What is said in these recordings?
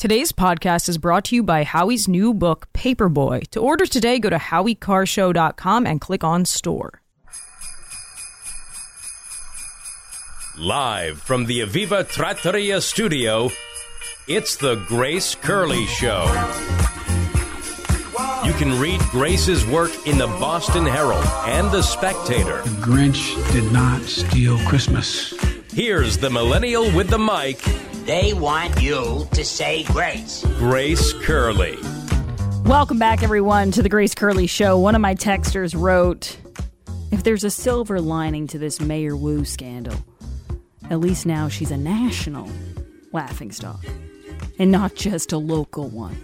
Today's podcast is brought to you by Howie's new book, Paperboy. To order today, go to howiecarrshow.com and click on store. Live from the Aviva Trattoria studio, it's the Grace Curley Show. You can read Grace's work in the Boston Herald and the Spectator. The Grinch did not steal Christmas. Here's the millennial with the mic, They want you to say grace. Grace Curley. Welcome back, everyone, to the Grace Curley Show. One of my texters wrote If there's a silver lining to this Mayor Wu scandal, at least now she's a national laughingstock and not just a local one.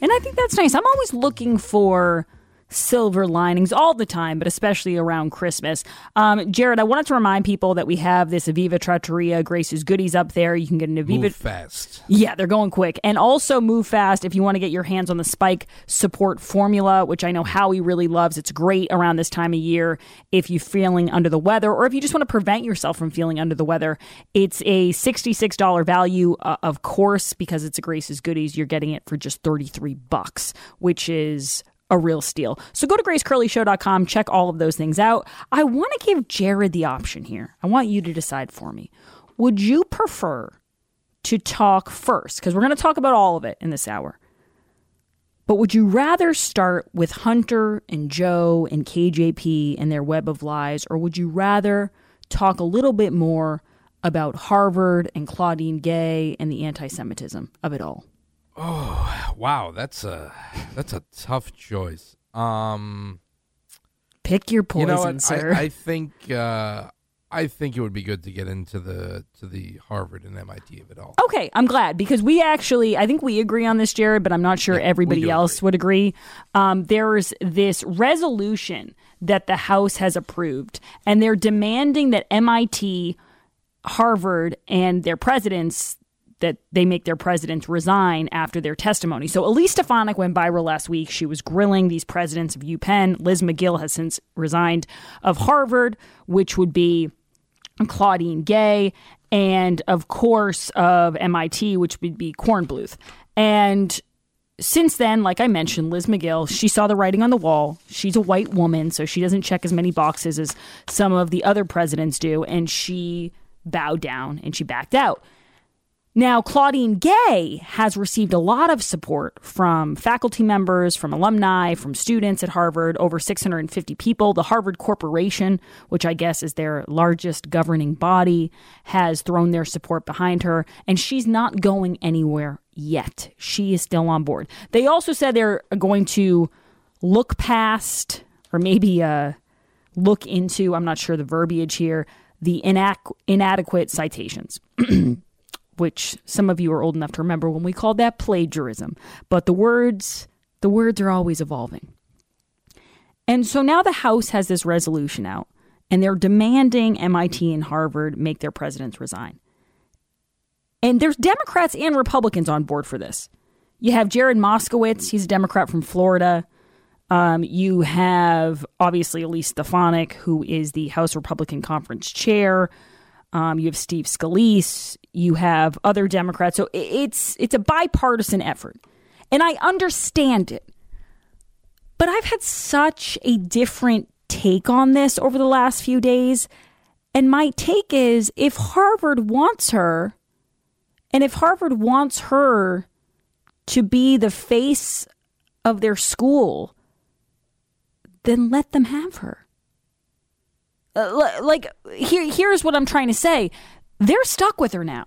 And I think that's nice. I'm always looking for silver linings all the time, but especially around Christmas. Um, Jared, I wanted to remind people that we have this Aviva Trattoria Grace's goodies up there. You can get an Aviva. Move fast. Yeah, they're going quick. And also move fast if you want to get your hands on the Spike support formula, which I know Howie really loves. It's great around this time of year if you're feeling under the weather or if you just want to prevent yourself from feeling under the weather. It's a $66 value, uh, of course, because it's a Grace's Goodies. You're getting it for just 33 bucks, which is a real steal. So go to gracecurleyshow.com, check all of those things out. I want to give Jared the option here. I want you to decide for me. Would you prefer to talk first because we're going to talk about all of it in this hour. But would you rather start with Hunter and Joe and KJP and their web of lies, or would you rather talk a little bit more about Harvard and Claudine Gay and the anti Semitism of it all? Oh wow, that's a that's a tough choice. Um, Pick your poison, you know what? sir. I, I think uh, I think it would be good to get into the to the Harvard and MIT of it all. Okay, I'm glad because we actually, I think we agree on this, Jared, but I'm not sure Yeah, everybody else agree. would agree. Um, there's this resolution that the House has approved, and they're demanding that MIT, Harvard, and their presidents that they make their presidents resign after their testimony. So Elise Stefanik went viral last week. She was grilling these presidents of UPenn. Liz Magill has since resigned of Harvard, which would be Claudine Gay, and of course of MIT, which would be Kornbluth. And since then, like I mentioned, Liz Magill, she saw the writing on the wall. She's a white woman, so she doesn't check as many boxes as some of the other presidents do, and she bowed down and she backed out. Now, Claudine Gay has received a lot of support from faculty members, from alumni, from students at Harvard, over 650 people. The Harvard Corporation, which I guess is their largest governing body, has thrown their support behind her, and she's not going anywhere yet. She is still on board. They also said they're going to look past, or maybe uh, look into, I'm not sure the verbiage here, the inadequate citations which some of you are old enough to remember when we called that plagiarism. But the words, the words are always evolving. And so now the House has this resolution out, and they're demanding MIT and Harvard make their presidents resign. And there's Democrats and Republicans on board for this. You have Jared Moskowitz, he's a Democrat from Florida. Um, you have obviously Elise Stefanik, who is the House Republican Conference chair. Um, you have Steve Scalise. You have other Democrats. So it's it's a bipartisan effort, and I understand it. But I've had such a different take on this over the last few days, and my take is if Harvard wants her, and if Harvard wants her to be the face of their school, then let them have her. Uh, like here here's what I'm trying to say. They're stuck with her now.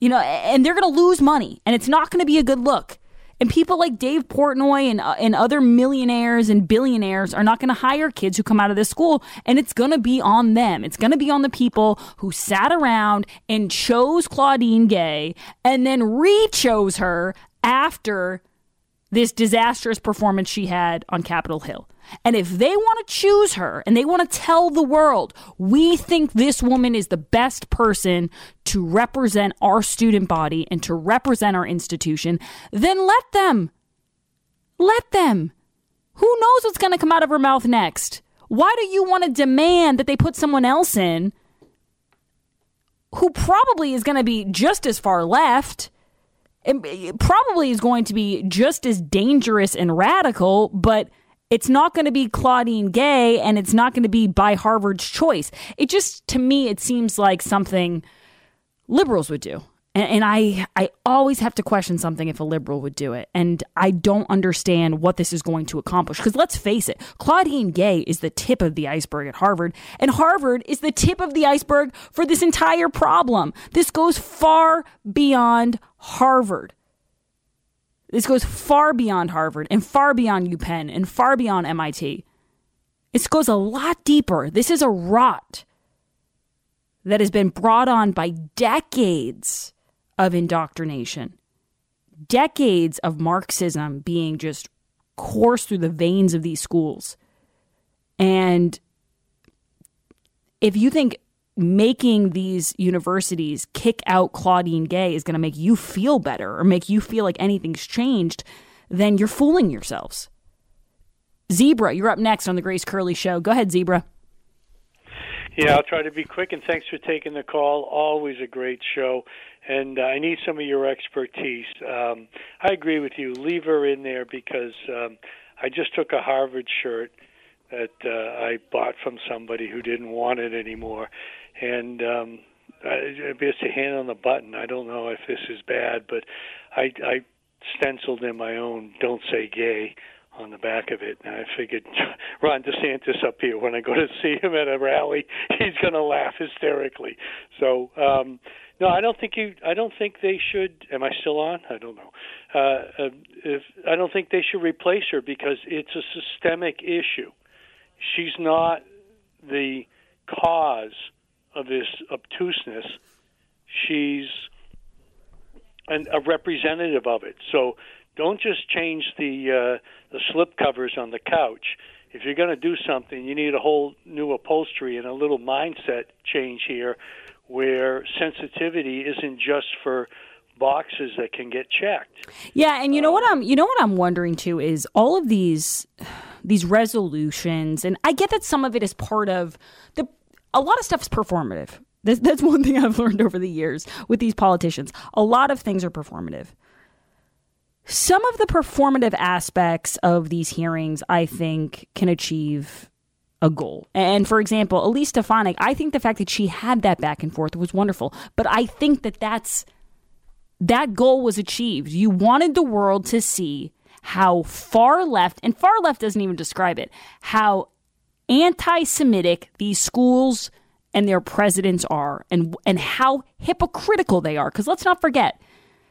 You know, and they're going to lose money and it's not going to be a good look. And people like Dave Portnoy and, uh, and other millionaires and billionaires are not going to hire kids who come out of this school. And it's going to be on them. It's going to be on the people who sat around and chose Claudine Gay and then re chose her after this disastrous performance she had on Capitol Hill. And if they want to choose her and they want to tell the world, we think this woman is the best person to represent our student body and to represent our institution, then let them. Let them. Who knows what's going to come out of her mouth next? Why do you want to demand that they put someone else in who probably is going to be just as far left it, it eh, probably is going to be just as dangerous and radical, but it's not going to be Claudine Gay and it's not going to be by Harvard's choice. It just, to me, it seems like something liberals would do. And, and I, I always have to question something if a liberal would do it. And I don't understand what this is going to accomplish. Because let's face it, Claudine Gay is the tip of the iceberg at Harvard, and Harvard is the tip of the iceberg for this entire problem. This goes far beyond Harvard. This goes far beyond Harvard and far beyond UPenn and far beyond MIT. This goes a lot deeper. This is a rot that has been brought on by decades of indoctrination, decades of Marxism being just coursed through the veins of these schools. And if you think making these universities kick out Claudine Gay is going to make you feel better or make you feel like anything's changed, then you're fooling yourselves. Zebra, you're up next on the Grace Curley Show. Go ahead, Zebra. Yeah, I'll try to be quick, and thanks for taking the call. Always a great show, and uh, I need some of your expertise. Um, I agree with you. Leave her in there because um, I just took a Harvard shirt that uh, I bought from somebody who didn't want it anymore, and um, I, just a hand on the button. I don't know if this is bad, but I, I stenciled in my own "Don't say gay" on the back of it. And I figured Ron DeSantis up here when I go to see him at a rally, he's going to laugh hysterically. So um, no, I don't think you. I don't think they should. Am I still on? I don't know. Uh, uh, if I don't think they should replace her because it's a systemic issue. She's not the cause of this obtuseness. She's an, a representative of it. So don't just change the uh, the slip covers on the couch. If you're going to do something, you need a whole new upholstery and a little mindset change here, where sensitivity isn't just for boxes that can get checked. Yeah, and you know what uh, I'm you know what I'm wondering too is all of these these resolutions and I get that some of it is part of the a lot of stuff is performative. That's, that's one thing I've learned over the years with these politicians. A lot of things are performative. Some of the performative aspects of these hearings, I think, can achieve a goal. And for example, Elise Stefanik, I think the fact that she had that back and forth was wonderful. But I think that that's that goal was achieved. You wanted the world to see how far left, and far left doesn't even describe it, how anti Semitic these schools and their presidents are, and, and how hypocritical they are. Because let's not forget,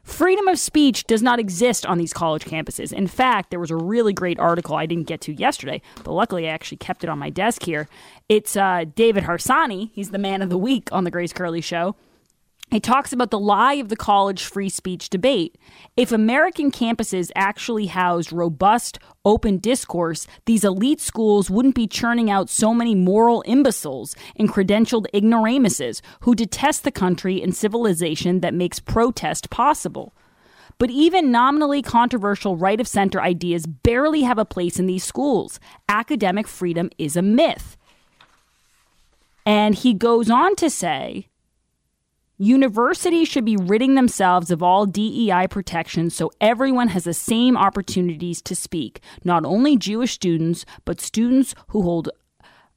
Freedom of speech does not exist on these college campuses. In fact, there was a really great article I didn't get to yesterday, but luckily I actually kept it on my desk here. It's uh, David Harsanyi. He's the man of the week on the Grace Curley Show. He talks about the lie of the college free speech debate. If American campuses actually housed robust, open discourse, these elite schools wouldn't be churning out so many moral imbeciles and credentialed ignoramuses who detest the country and civilization that makes protest possible. But even nominally controversial right of center ideas barely have a place in these schools. Academic freedom is a myth. And he goes on to say Universities should be ridding themselves of all DEI protections so everyone has the same opportunities to speak, not only Jewish students, but students who hold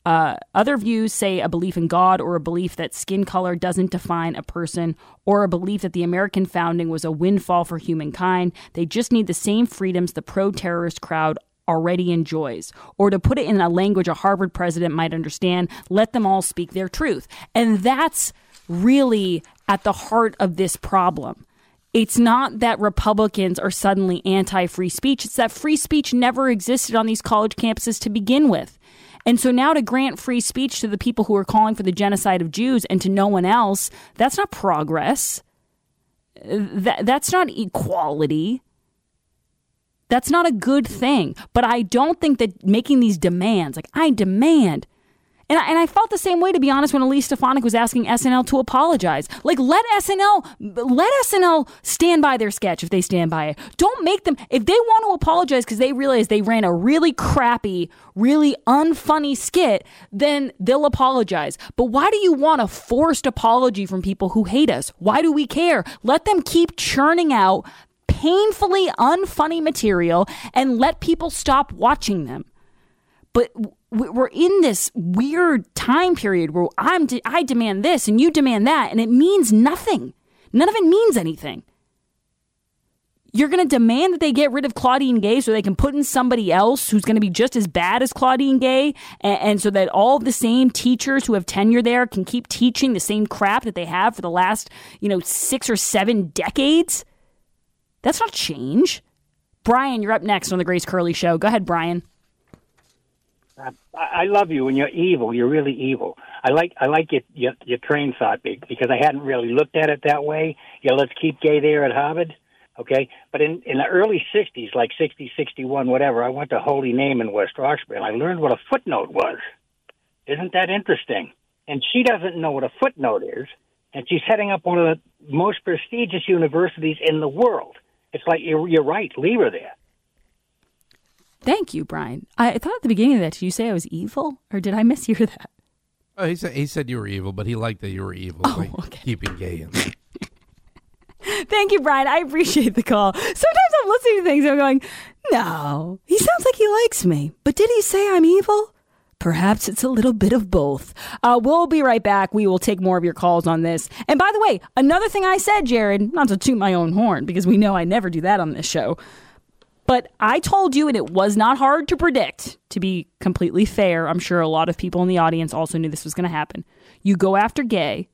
uh, other views, say a belief in God or a belief that skin color doesn't define a person or a belief that the American founding was a windfall for humankind. They just need the same freedoms the pro terrorist crowd already enjoys. Or to put it in a language a Harvard president might understand, let them all speak their truth. And that's really at the heart of this problem. It's not that Republicans are suddenly anti free speech, it's that free speech never existed on these college campuses to begin with. And so now to grant free speech to the people who are calling for the genocide of Jews and to no one else, that's not progress. That, that's not equality. That's not a good thing. But I don't think that making these demands, like I demand and I, and I felt the same way, to be honest, when Elise Stefanik was asking SNL to apologize. Like, let SNL, let SNL stand by their sketch if they stand by it. Don't make them, if they want to apologize because they realize they ran a really crappy, really unfunny skit, then they'll apologize. But why do you want a forced apology from people who hate us? Why do we care? Let them keep churning out painfully unfunny material and let people stop watching them. But we're in this weird time period where I'm de- I demand this and you demand that, and it means nothing. None of it means anything. You're going to demand that they get rid of Claudine Gay so they can put in somebody else who's going to be just as bad as Claudine Gay, and, and so that all the same teachers who have tenure there can keep teaching the same crap that they have for the last, you know, six or seven decades. That's not change. Brian, you're up next on the Grace Curley Show. Go ahead, Brian. Um, I, I love you and you're evil. You're really evil. I like I like your, your your train thought because I hadn't really looked at it that way. Yeah, let's keep gay there at Harvard. Okay, but in in the early '60s, like '60, '61, whatever, I went to Holy Name in West Roxbury, and I learned what a footnote was. Isn't that interesting? And she doesn't know what a footnote is, and she's heading up one of the most prestigious universities in the world. It's like you're, you're right. Leave her there. Thank you, Brian. I thought at the beginning of that, did you say I was evil, or did I mishear that? Oh, he said he said you were evil, but he liked that you were evil. Oh, by okay. Keeping gay in. Thank you, Brian. I appreciate the call. Sometimes I'm listening to things and I'm going, no, he sounds like he likes me. But did he say I'm evil? Perhaps it's a little bit of both. Uh, we'll be right back. We will take more of your calls on this. And by the way, another thing I said, Jared, not to toot my own horn, because we know I never do that on this show. But I told you, and it was not hard to predict, to be completely fair. I'm sure a lot of people in the audience also knew this was going to happen. You go after gay,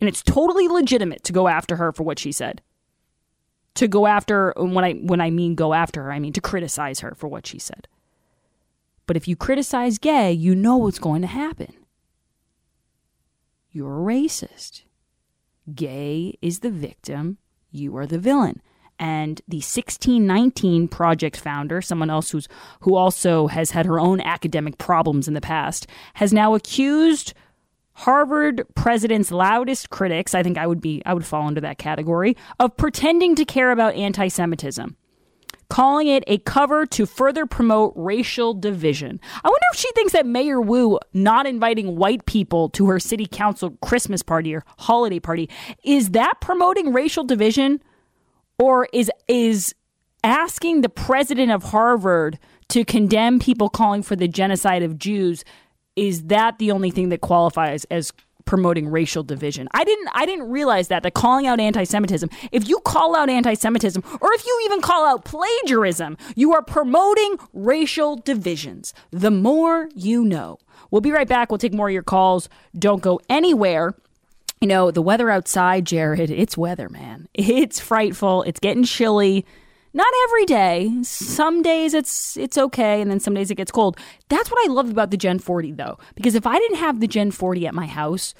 and it's totally legitimate to go after her for what she said. To go after when I when I mean go after her, I mean to criticize her for what she said. But if you criticize gay, you know what's going to happen. You're a racist. Gay is the victim, you are the villain. And the 1619 project founder, someone else who's who also has had her own academic problems in the past, has now accused Harvard president's loudest critics, I think I would be I would fall into that category, of pretending to care about anti-Semitism. Calling it a cover to further promote racial division. I wonder if she thinks that Mayor Wu not inviting white people to her city council Christmas party or holiday party is that promoting racial division or is is asking the president of Harvard to condemn people calling for the genocide of Jews is that the only thing that qualifies as promoting racial division? I didn't I didn't realize that that calling out anti-Semitism, if you call out anti-Semitism or if you even call out plagiarism, you are promoting racial divisions. The more you know. We'll be right back. We'll take more of your calls. Don't go anywhere. You know, the weather outside, Jared, it's weather, man. It's frightful. It's getting chilly. Not every day. Some days it's it's okay, and then some days it gets cold. That's what I love about the Gen 40, though, because if I didn't have the Gen 40 at my house,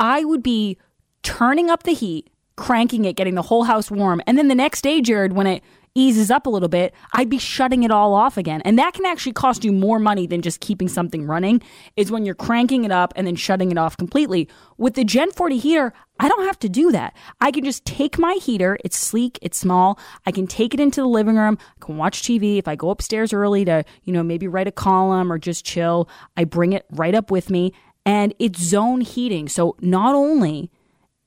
I would be turning up the heat, cranking it, getting the whole house warm, and then the next day, Jared, when it eases up a little bit, I'd be shutting it all off again. And that can actually cost you more money than just keeping something running, is when you're cranking it up and then shutting it off completely. With the Gen 40 heater, I don't have to do that. I can just take my heater, it's sleek, it's small. I can take it into the living room, I can watch TV. If I go upstairs early to, you know, maybe write a column or just chill, I bring it right up with me and it's zone heating. So not only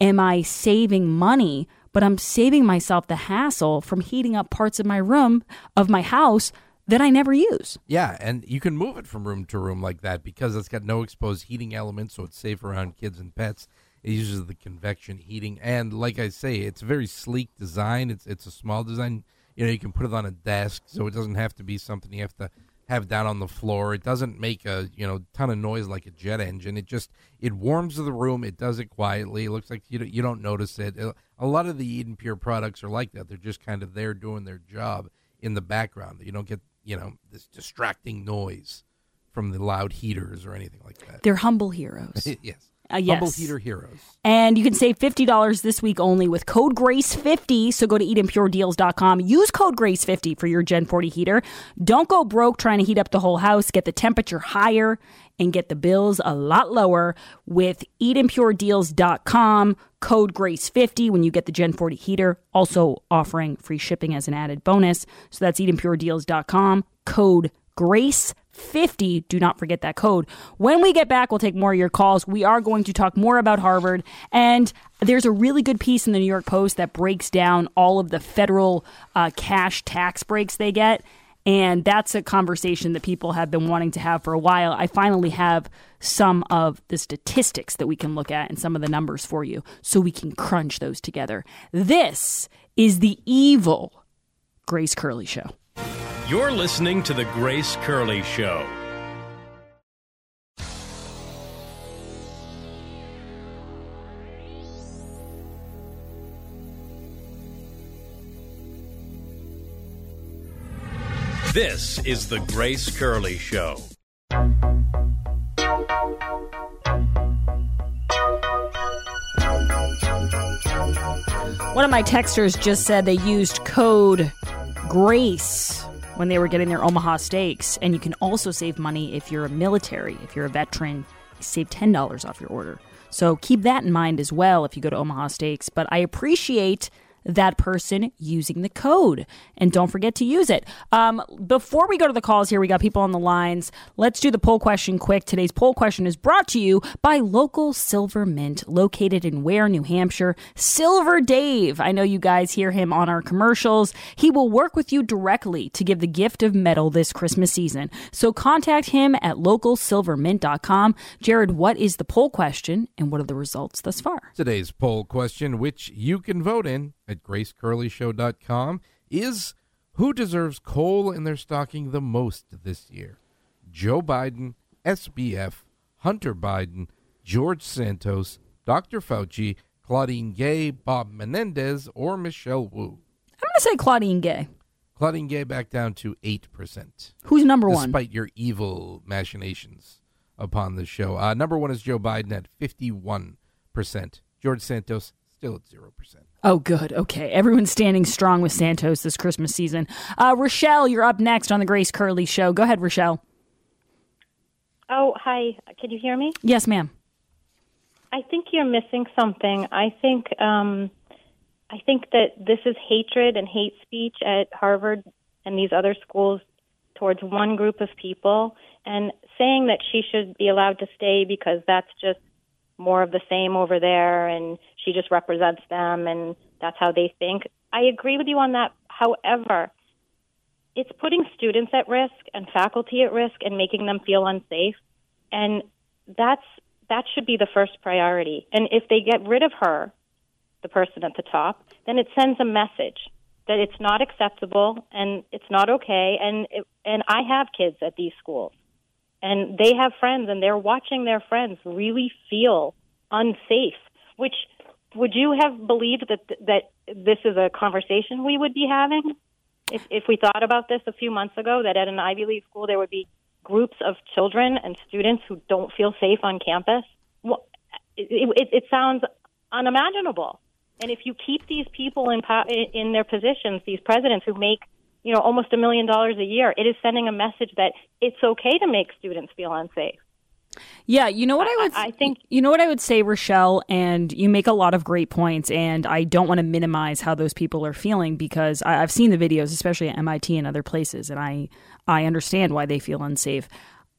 am I saving money, but I'm saving myself the hassle from heating up parts of my room, of my house that I never use. Yeah, and you can move it from room to room like that because it's got no exposed heating elements, so it's safe around kids and pets. It uses the convection heating, and like I say, it's a very sleek design. It's it's a small design. You know, you can put it on a desk, so it doesn't have to be something you have to have down on the floor. It doesn't make a you know ton of noise like a jet engine. It just it warms the room. It does it quietly. It looks like you don't, you don't notice it. A lot of the Eden Pure products are like that. They're just kind of there doing their job in the background. You don't get you know this distracting noise from the loud heaters or anything like that. They're humble heroes. yes. Uh, yes. Humble heater heroes. And you can save $50 this week only with code GRACE50. So go to EdenPureDeals.com. Use code GRACE50 for your Gen 40 heater. Don't go broke trying to heat up the whole house. Get the temperature higher and get the bills a lot lower with EdenPureDeals.com. Code GRACE50 when you get the Gen 40 heater. Also offering free shipping as an added bonus. So that's EdenPureDeals.com. Code Grace 50. Do not forget that code. When we get back, we'll take more of your calls. We are going to talk more about Harvard. And there's a really good piece in the New York Post that breaks down all of the federal uh, cash tax breaks they get. And that's a conversation that people have been wanting to have for a while. I finally have some of the statistics that we can look at and some of the numbers for you so we can crunch those together. This is the evil Grace Curley Show. You're listening to The Grace Curley Show. This is The Grace Curley Show. One of my texters just said they used code GRACE when they were getting their Omaha steaks. And you can also save money if you're a military, if you're a veteran, save $10 off your order. So keep that in mind as well if you go to Omaha Steaks. But I appreciate that person using the code. And don't forget to use it. Um, before we go to the calls here, we got people on the lines. Let's do the poll question quick. Today's poll question is brought to you by local Silver Mint, located in Weare, New Hampshire. Silver Dave. I know you guys hear him on our commercials. He will work with you directly to give the gift of metal this Christmas season. So contact him at localsilvermint.com. Jared, what is the poll question and what are the results thus far? Today's poll question, which you can vote in at gracecurleyshow.com, is who deserves coal in their stocking the most this year? Joe Biden, SBF, Hunter Biden, George Santos, Dr. Fauci, Claudine Gay, Bob Menendez, or Michelle Wu. I'm going to say Claudine Gay. Claudine Gay back down to 8%. Who's number one? Despite your evil machinations upon the show. Uh, number one is Joe Biden at 51%. George Santos still at 0%. Oh, good. Okay. Everyone's standing strong with Santos this Christmas season. Uh, Rochelle, you're up next on the Grace Curley Show. Go ahead, Rochelle. Oh, hi. Can you hear me? Yes, ma'am. I think you're missing something. I think um, I think that this is hatred and hate speech at Harvard and these other schools towards one group of people, and saying that she should be allowed to stay because that's just more of the same over there, and she just represents them, and that's how they think. I agree with you on that. However, it's putting students at risk and faculty at risk and making them feel unsafe, and that's that should be the first priority. And if they get rid of her, the person at the top, then it sends a message that it's not acceptable and it's not okay. And it, and I have kids at these schools, and they have friends, and they're watching their friends really feel unsafe. Which would you have believed that that this is a conversation we would be having if if we thought about this a few months ago? That at an Ivy League school there would be groups of children and students who don't feel safe on campus. Well, it, it, it sounds unimaginable. And if you keep these people in in their positions, these presidents who make you know almost a million dollars a year, it is sending a message that it's okay to make students feel unsafe. Yeah, you know what I would I, think you know what I would say Rochelle and you make a lot of great points and I don't want to minimize how those people are feeling because I, I've seen the videos especially at MIT and other places and I I understand why they feel unsafe.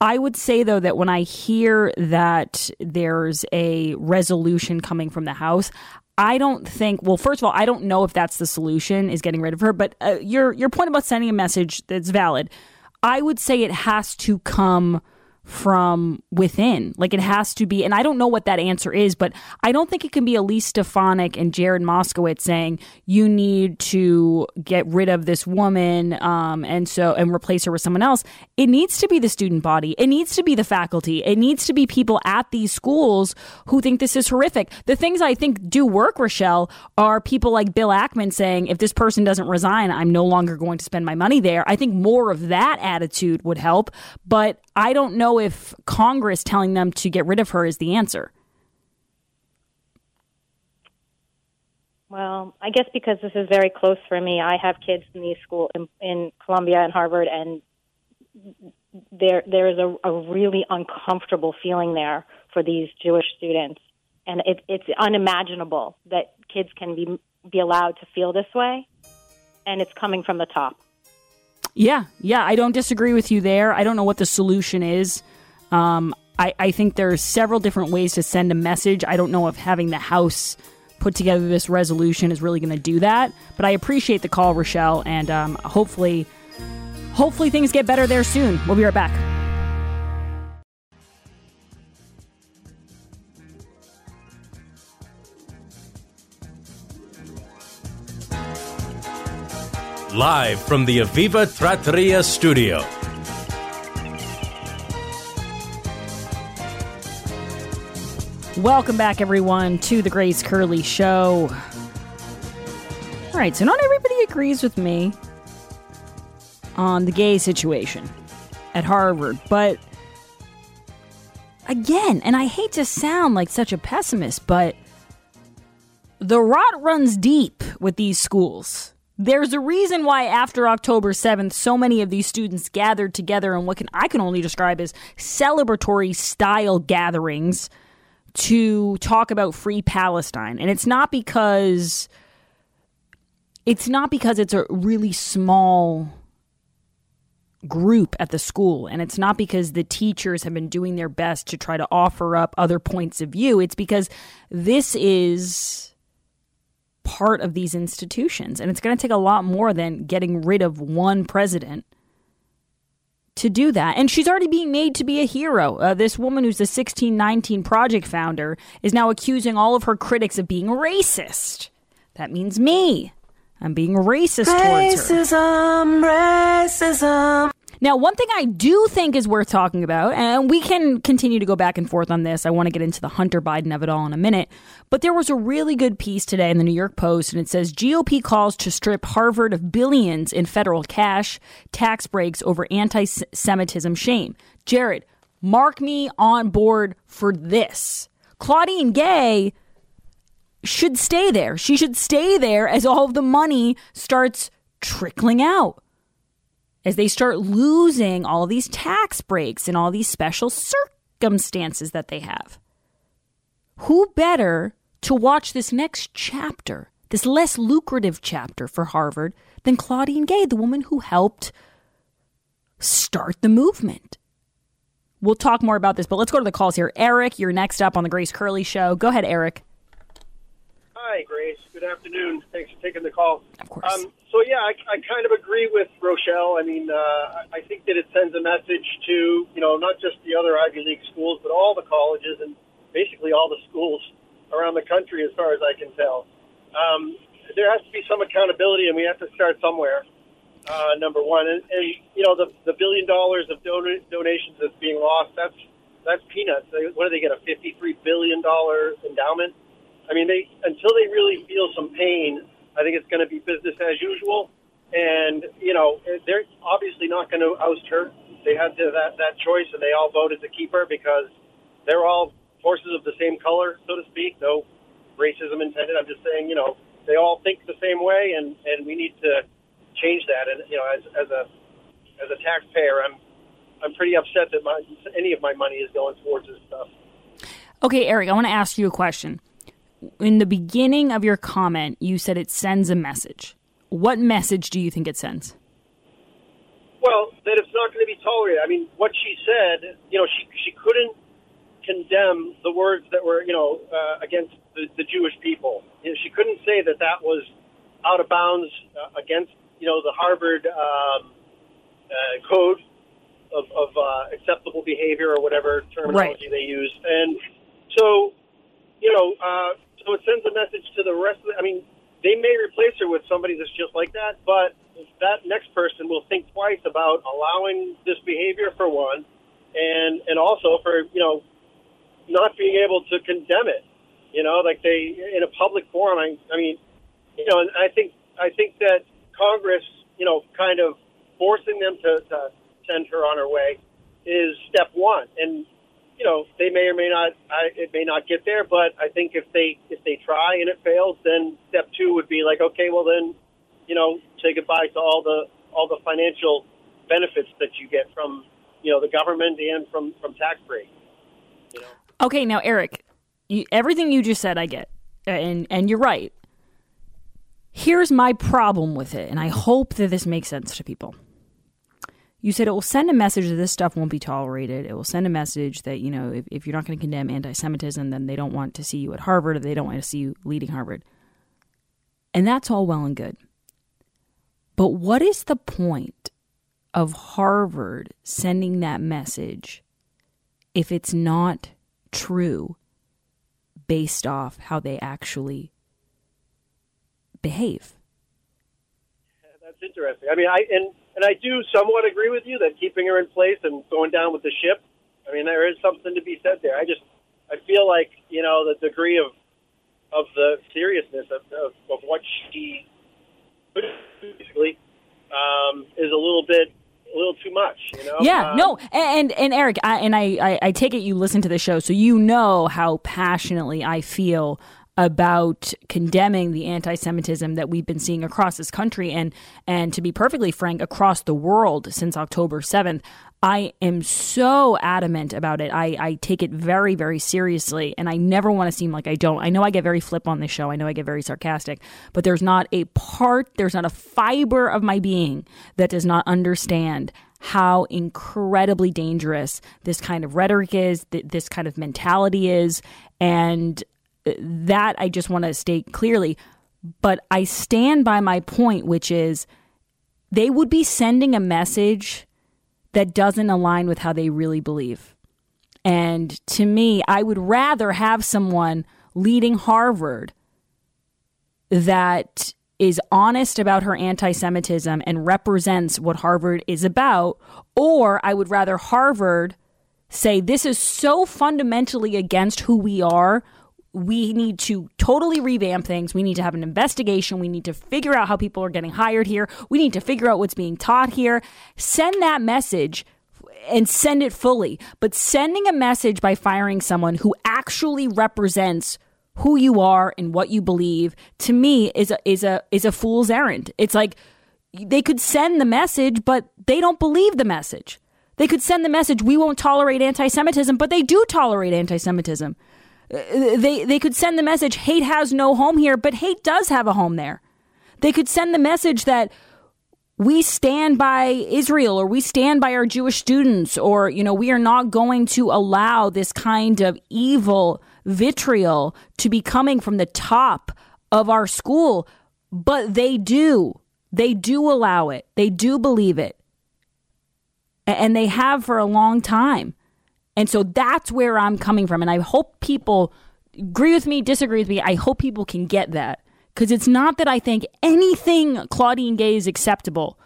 I would say though that when I hear that there's a resolution coming from the House, I don't think. Well, first of all, I don't know if that's the solution is getting rid of her. But uh, your your point about sending a message that's valid. I would say it has to come from within. Like it has to be, and I don't know what that answer is, but I don't think it can be Elise Stefanik and Jared Moskowitz saying you need to get rid of this woman um, and so and replace her with someone else. It needs to be the student body. It needs to be the faculty. It needs to be people at these schools who think this is horrific. The things I think do work, Rochelle, are people like Bill Ackman saying if this person doesn't resign, I'm no longer going to spend my money there. I think more of that attitude would help, but I don't know if Congress telling them to get rid of her is the answer. Well, I guess because this is very close for me, I have kids in these school in, in Columbia and Harvard, and there there is a, a really uncomfortable feeling there for these Jewish students, and it, it's unimaginable that kids can be be allowed to feel this way, and it's coming from the top. Yeah, yeah, I don't disagree with you there. I don't know what the solution is. Um, I, I think there's several different ways to send a message. I don't know if having the House put together this resolution is really going to do that. But I appreciate the call, Rochelle, and um, hopefully, hopefully things get better there soon. We'll be right back. Live from the Aviva Trattoria studio. Welcome back, everyone, to the Grace Curley Show. All right, so not everybody agrees with me on the gay situation at Harvard, but again, and I hate to sound like such a pessimist, but the rot runs deep with these schools. There's a reason why after October 7th, so many of these students gathered together in what can I can only describe as celebratory style gatherings to talk about free Palestine. And it's not because it's not because it's a really small group at the school and it's not because the teachers have been doing their best to try to offer up other points of view. It's because this is part of these institutions and it's going to take a lot more than getting rid of one president to do that. And she's already being made to be a hero. Uh, this woman who's the 1619 Project founder is now accusing all of her critics of being racist. That means me. I'm being racist towards her. Racism, racism. Now, one thing I do think is worth talking about, and we can continue to go back and forth on this. I want to get into the Hunter Biden of it all in a minute. But there was a really good piece today in the New York Post, and it says GOP calls to strip Harvard of billions in federal cash, tax breaks over anti Semitism shame. Jared, mark me on board for this. Claudine Gay should stay there. She should stay there as all of the money starts trickling out as they start losing all these tax breaks and all these special circumstances that they have. Who better to watch this next chapter, this less lucrative chapter for Harvard, than Claudine Gay, the woman who helped start the movement? We'll talk more about this, but let's go to the calls here. Eric, you're next up on the Grace Curley Show. Go ahead, Eric. Hi, Grace. Good afternoon. Thanks for taking the call. Of course. Um, so, yeah, I, I kind of agree with Rochelle. I mean, uh, I think that it sends a message to, you know, not just the other Ivy League schools, but all the colleges and basically all the schools around the country, as far as I can tell. Um, there has to be some accountability, and we have to start somewhere. Uh, number one, and, and you know the the billion dollars of don- donations that's being lost. That's that's peanuts. They, what do they get? A fifty-three billion dollar endowment? I mean, they until they really feel some pain, I think it's going to be business as usual. And you know, they're obviously not going to oust her. They had to, that that choice, and they all voted to keep her because they're all horses of the same color, so to speak. No racism intended. I'm just saying, you know, they all think the same way, and and we need to change that. And you know, as as a as a taxpayer, I'm I'm pretty upset that my any of my money is going towards this stuff. Okay, Eric, I want to ask you a question. In the beginning of your comment, you said it sends a message. What message do you think it sends? Well, that it's not going to be tolerated. I mean, what she said, you know, she she couldn't condemn the words that were, you know, uh, against the, the Jewish people. You know, she couldn't say that that was out of bounds uh, against, you know, the Harvard um, uh, code of, of uh, acceptable behavior or whatever terminology Right. they use. And so, you know, uh, so it sends a message to the rest of the, I mean, they may replace her with somebody that's just like that, but that next person will think twice about allowing this behavior for one, and and also for you know not being able to condemn it. You know, like they in a public forum. I, I mean, you know, and I think I think that Congress, you know, kind of forcing them to, to send her on her way is step one. And you know, they may or may not. I, it may not get there, but I think if they if they try and it fails, then step two would be like, okay, well then, you know, say goodbye to all the all the financial benefits that you get from you know the government and from from tax breaks. Okay, now Eric, you, everything you just said, I get, and and you're right. Here's my problem with it, and I hope that this makes sense to people. You said it will send a message that this stuff won't be tolerated. It will send a message that, you know, if, if you're not going to condemn anti Semitism, then they don't want to see you at Harvard or they don't want to see you leading Harvard. And that's all well and good. But what is the point of Harvard sending that message if it's not true based off how they actually behave? Interesting. I mean, I and and I do somewhat agree with you that keeping her in place and going down with the ship. I mean, there is something to be said there. I just I feel like you know the degree of of the seriousness of of, of what she basically um, is a little bit a little too much, you know. Yeah, Um, no, and and Eric, I, and I, I I take it you listen to the show, so you know how passionately I feel about condemning the anti-Semitism that we've been seeing across this country, and and to be perfectly frank, across the world since October seventh. I am so adamant about it. I, I take it very, very seriously, and I never want to seem like I don't. I know I get very flip on this show. I know I get very sarcastic, but there's not a part, there's not a fiber of my being that does not understand how incredibly dangerous this kind of rhetoric is, th- this kind of mentality is, and that I just want to state clearly. But I stand by my point, which is they would be sending a message that doesn't align with how they really believe. And to me, I would rather have someone leading Harvard that is honest about her anti Semitism and represents what Harvard is about, or I would rather Harvard say, This is so fundamentally against who we are. We need to totally revamp things. We need to have an investigation. We need to figure out how people are getting hired here. We need to figure out what's being taught here. Send that message and send it fully. But sending a message by firing someone who actually represents who you are and what you believe to me is a is a is a fool's errand. It's like they could send the message but they don't believe the message. They could send the message we won't tolerate anti-Semitism, but they do tolerate anti-Semitism. They they could send the message hate has no home here, but hate does have a home there. They could send the message that we stand by Israel or we stand by our Jewish students or you know we are not going to allow this kind of evil vitriol to be coming from the top of our school. But they do. They do allow it. They do believe it. And they have for a long time and so that's where I'm coming from and I hope people agree with me disagree with me I hope people can get that because it's not that I think anything Claudine Gay is acceptable,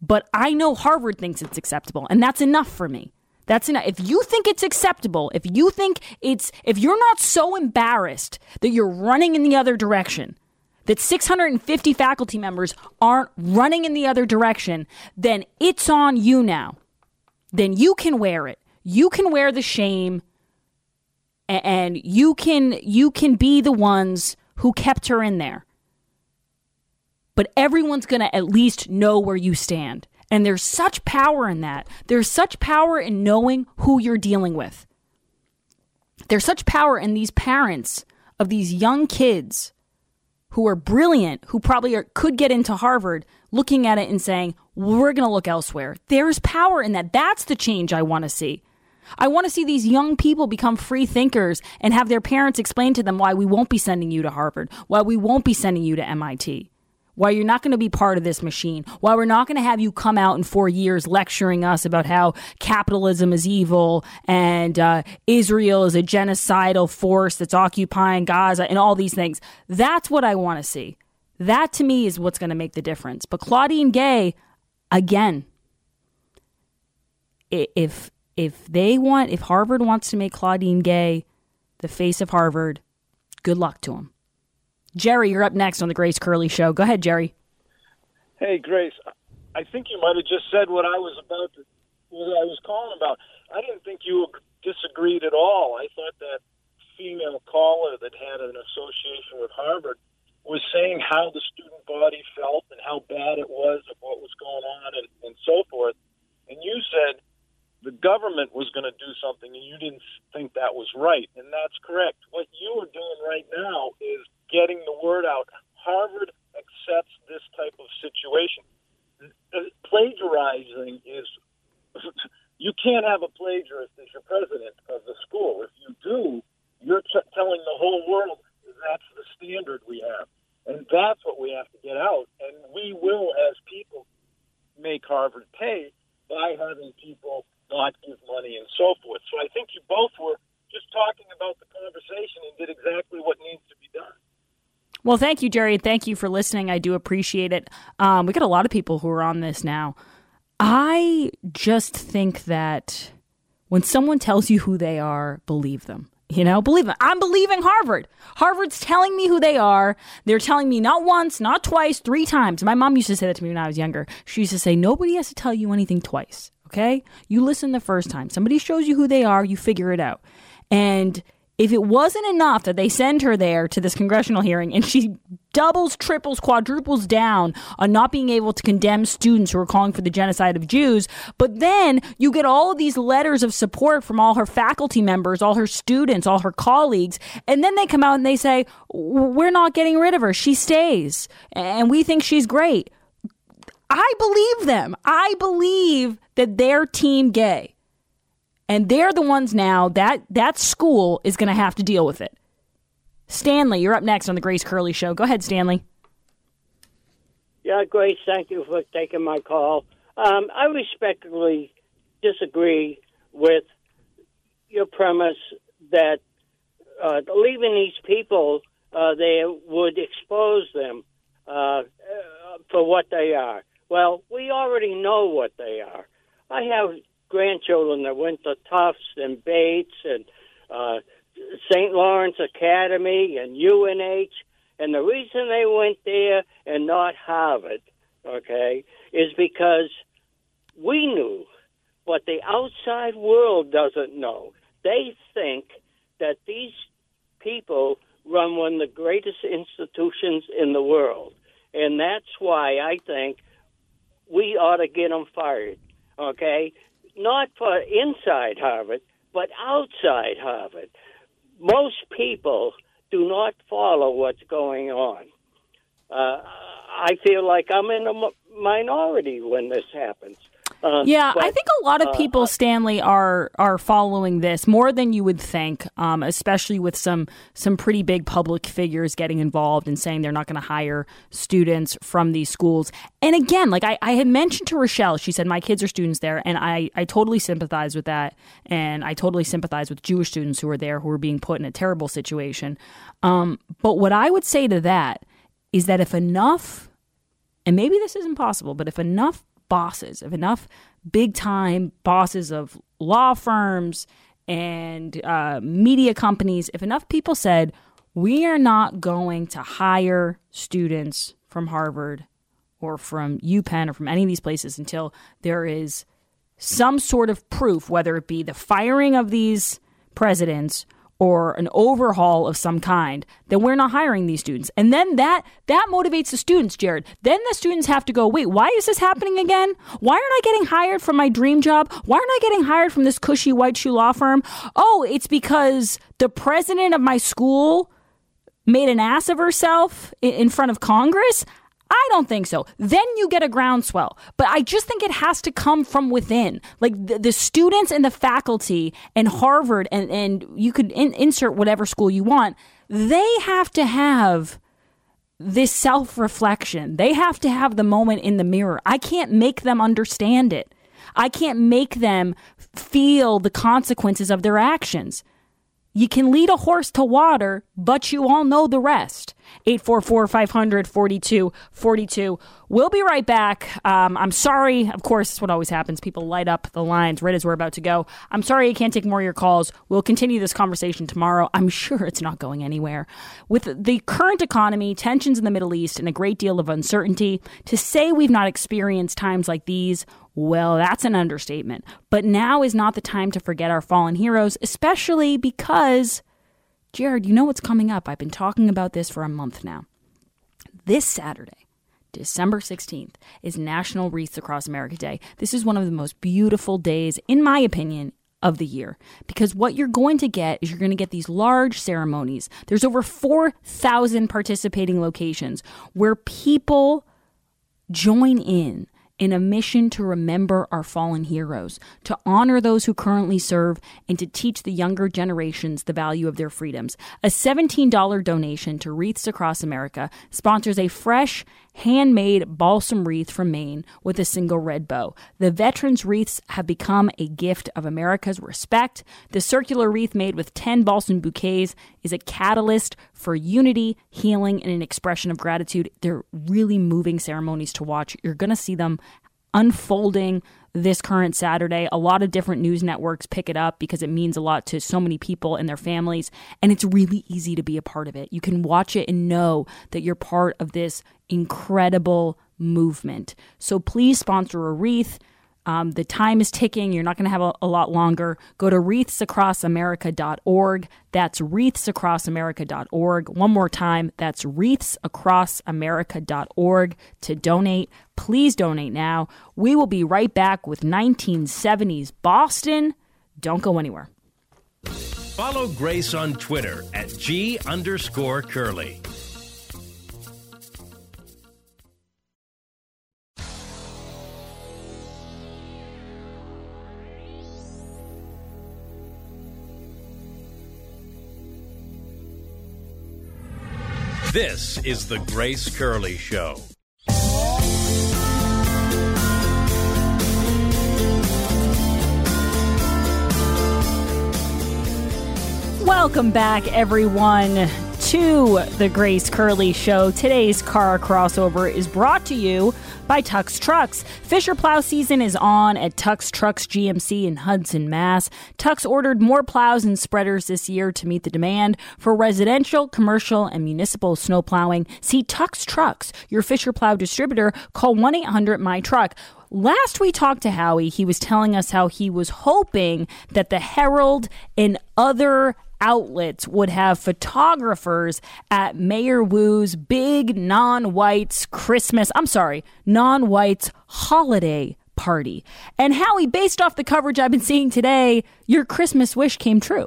but I know Harvard thinks it's acceptable, and that's enough for me. That's enough. If you think it's acceptable, if you think it's, if you're not so embarrassed that you're running in the other direction, that 650 faculty members aren't running in the other direction, then it's on you now. Then you can wear it. You can wear the shame and you can you can be the ones who kept her in there. But everyone's going to at least know where you stand. And there's such power in that. There's such power in knowing who you're dealing with. There's such power in these parents of these young kids who are brilliant, who probably are, could get into Harvard, looking at it and saying, we're going to look elsewhere. There's power in that. That's the change I want to see. I want to see these young people become free thinkers and have their parents explain to them why we won't be sending you to Harvard, why we won't be sending you to MIT, why you're not going to be part of this machine, why we're not going to have you come out in four years lecturing us about how capitalism is evil and uh, Israel is a genocidal force that's occupying Gaza and all these things. That's what I want to see. That to me is what's going to make the difference. But Claudine Gay, again, if if they want if Harvard wants to make Claudine Gay the face of Harvard, good luck to them. Jerry, you're up next on the Grace Curley show. Go ahead, Jerry. Hey, Grace, I think you might have just said what I was about to, what I was calling about. I didn't think you disagreed at all. I thought that female caller that had an association with Harvard was saying how the student body felt and how bad it was of what was going on and, and so forth. And you said the government was going to do something and you didn't think that was right. And that's correct. What you are doing right now is getting the word out. Harvard accepts this type of situation. Uh, Plagiarizing is you can't have a plagiarist as your president of the school. If you do, you're t- telling the whole world that's the standard we have. And that's what we have to get out. And we will, as people, make Harvard pay by having people not give money and so forth. So I think you both were just talking about the conversation and did exactly what needs to be done. Well, thank you, Jerry. Thank you for listening. I do appreciate it. Um, we got a lot of people who are on this now. I just think that when someone tells you who they are, believe them. You know, believe them. I'm believing Harvard. Harvard's telling me who they are. They're telling me not once, not twice, three times. My mom used to say that to me when I was younger. She used to say, nobody has to tell you anything twice. Okay? You listen the first time. Somebody shows you who they are, you figure it out. And if it wasn't enough that they send her there to this congressional hearing and she doubles, triples, quadruples down on not being able to condemn students who are calling for the genocide of Jews, but then you get all of these letters of support from all her faculty members, all her students, all her colleagues, and then they come out and they say, We're not getting rid of her. She stays, and we think she's great. I believe them. I believe that they're team gay and they're the ones now that that school is going to have to deal with it. Stanley, you're up next on the Grace Curley Show. Go ahead, Stanley. Yeah, Grace, thank you for taking my call. Um, I respectfully disagree with your premise that uh, leaving these people, uh, they would expose them uh, for what they are. Well, we already know what they are. I have grandchildren that went to Tufts and Bates and uh, St. Lawrence Academy and UNH, and the reason they went there and not Harvard, okay, is because we knew, what the outside world doesn't know. They think that these people run one of the greatest institutions in the world, and that's why I think we ought to get them fired. Okay, not for inside Harvard, but outside Harvard. Most people do not follow what's going on. Uh, I feel like I'm in a minority when this happens. Uh, yeah, but, I think a lot of uh, people, uh, Stanley, are are following this more than you would think, um, especially with some some pretty big public figures getting involved and saying they're not going to hire students from these schools. And again, like I, I had mentioned to Rochelle, she said my kids are students there, and I I totally sympathize with that, and I totally sympathize with Jewish students who are there who are being put in a terrible situation. Um, but what I would say to that is that if enough, and maybe this isn't possible, but if enough bosses, of enough big time bosses of law firms and uh, media companies, if enough people said, we are not going to hire students from Harvard or from UPenn or from any of these places until there is some sort of proof, whether it be the firing of these presidents or an overhaul of some kind, then we're not hiring these students. And then that that motivates the students, Jared. Then the students have to go, wait, why is this happening again? Why aren't I getting hired from my dream job? Why aren't I getting hired from this cushy white shoe law firm? Oh, it's because the president of my school made an ass of herself in front of Congress. I don't think so. Then you get a groundswell. But I just think it has to come from within. Like the, the students and the faculty and Harvard, and, and you could in, insert whatever school you want, they have to have this self reflection. They have to have the moment in the mirror. I can't make them understand it. I can't make them feel the consequences of their actions. You can lead a horse to water, but you all know the rest. 844 500 4242. We'll be right back. Um, I'm sorry. Of course, this what always happens. People light up the lines right as we're about to go. I'm sorry I can't take more of your calls. We'll continue this conversation tomorrow. I'm sure it's not going anywhere. With the current economy, tensions in the Middle East, and a great deal of uncertainty, to say we've not experienced times like these well, that's an understatement. But now is not the time to forget our fallen heroes, especially because, Jared, you know what's coming up. I've been talking about this for a month now. This Saturday, December 16th, is National Wreaths Across America Day. This is one of the most beautiful days, in my opinion, of the year because what you're going to get is you're going to get these large ceremonies. There's over 4,000 participating locations where people join in in a mission to remember our fallen heroes, to honor those who currently serve, and to teach the younger generations the value of their freedoms. A $17 donation to Wreaths Across America sponsors a fresh, handmade balsam wreath from Maine with a single red bow. The veterans' wreaths have become a gift of America's respect. The circular wreath made with 10 balsam bouquets is a catalyst for unity, healing, and an expression of gratitude. They're really moving ceremonies to watch. You're going to see them unfolding this current Saturday. A lot of different news networks pick it up because it means a lot to so many people and their families. And it's really easy to be a part of it. You can watch it and know that you're part of this incredible movement. So please sponsor a wreath. Um, the time is ticking. You're not going to have a, a, lot longer. Go to wreathsacrossamerica.org. That's wreathsacrossamerica.org. One more time, that's wreathsacrossamerica.org to donate. Please donate now. We will be right back with 1970s Boston. Don't go anywhere. Follow Grace on Twitter at G underscore Curley. This is the Grace Curley Show. Welcome back, everyone, to the Grace Curley Show. Today's Carr crossover is brought to you by Tux Trucks. Fisher plow season is on at Tux Trucks GMC in Hudson, Mass. Tux ordered more plows and spreaders this year to meet the demand for residential, commercial, and municipal snow plowing. See Tux Trucks, your Fisher plow distributor. Call 1 800 My Truck. Last we talked to Howie, he was telling us how he was hoping that the Herald and other outlets would have photographers at Mayor Wu's big non whites Christmas, I'm sorry, non whites holiday party. And Howie, based off the coverage I've been seeing today, your Christmas wish came true.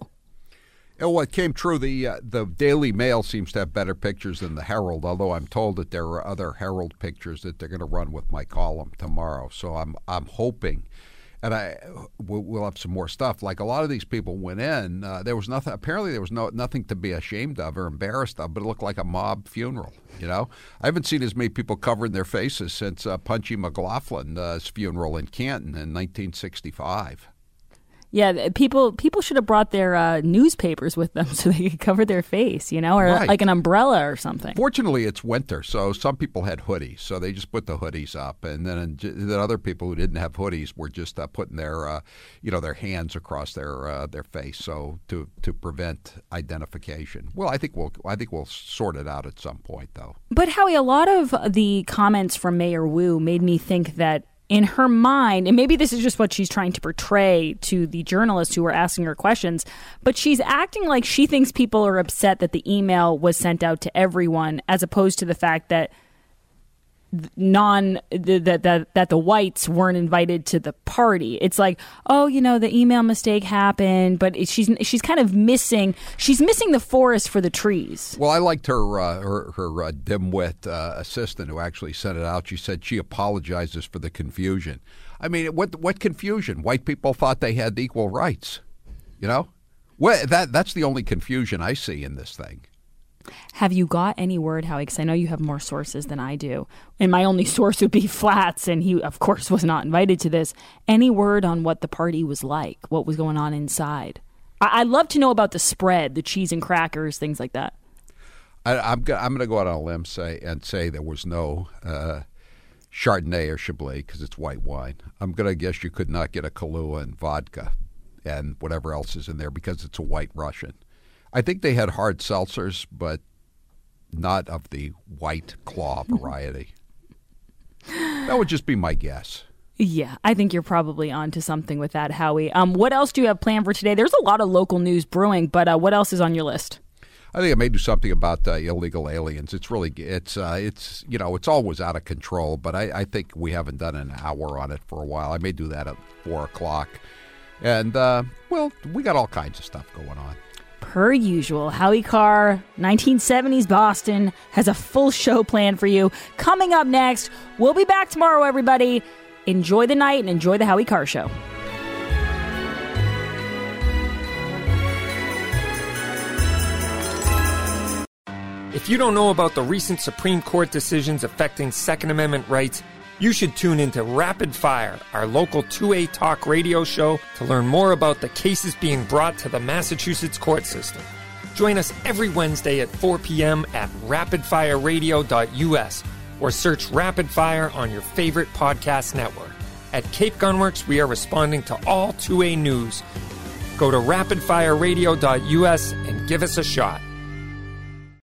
Oh, what came true? The uh, the Daily Mail seems to have better pictures than the Herald, although I'm told that there are other Herald pictures that they're going to run with my column tomorrow. So I'm I'm hoping and I we'll, have some more stuff. Like a lot of these people went in, uh, there was nothing. Apparently, there was no nothing to be ashamed of or embarrassed of, but it looked like a mob funeral. You know, I haven't seen as many people covering their faces since uh, Punchy McLaughlin's uh, funeral in Canton in 1965. Yeah, people people should have brought their uh, newspapers with them so they could cover their face, you know, or right. like an umbrella or something. Fortunately, it's winter, so some people had hoodies, so they just put the hoodies up, and then then other people who didn't have hoodies were just uh, putting their uh, you know their hands across their uh, their face, so to to prevent identification. Well, I think we'll I think we'll sort it out at some point, though. But Howie, a lot of the comments from Mayor Wu made me think that in her mind, and maybe this is just what she's trying to portray to the journalists who are asking her questions, but she's acting like she thinks people are upset that the email was sent out to everyone, as opposed to the fact that non that that that the whites weren't invited to the party. It's like, oh, you know, the email mistake happened, but she's she's kind of missing she's missing the forest for the trees. Well, I liked her uh, her her uh, dimwit uh, assistant who actually sent it out. She said she apologizes for the confusion. I mean, what what confusion? White people thought they had equal rights. You know, well, that that's the only confusion I see in this thing. Have you got any word, Howie? Because I know you have more sources than I do. And my only source would be Flats, and he, of course, was not invited to this. Any word on what the party was like? What was going on inside? I- would love to know about the spread, the cheese and crackers, things like that. I, am go- I'm going to go out on a limb say and say there was no uh, Chardonnay or Chablis because it's white wine. I'm going to guess you could not get a Kahlua and vodka and whatever else is in there because it's a white Russian. I think they had hard seltzers, but not of the white claw variety. that would just be my guess. Yeah, I think you're probably onto something with that, Howie. Um, what else do you have planned for today? There's a lot of local news brewing, but uh, what else is on your list? I think I may do something about uh, illegal aliens. It's really it's uh, it's you know it's always out of control, but I, I, think we haven't done an hour on it for a while. I may do that at four o'clock, and uh, well, we got all kinds of stuff going on per usual, Howie Carr, 1970s Boston, has a full show planned for you. Coming up next, we'll be back tomorrow, everybody. Enjoy the night and enjoy the Howie Carr Show. If you don't know about the recent Supreme Court decisions affecting Second Amendment rights, you should tune into Rapid Fire, our local 2A talk radio show, to learn more about the cases being brought to the Massachusetts court system. Join us every Wednesday at 4 p.m. at rapidfireradio.us or search Rapid Fire on your favorite podcast network. At Cape Gunworks, we are responding to all 2A news. Go to rapidfireradio.us and give us a shot.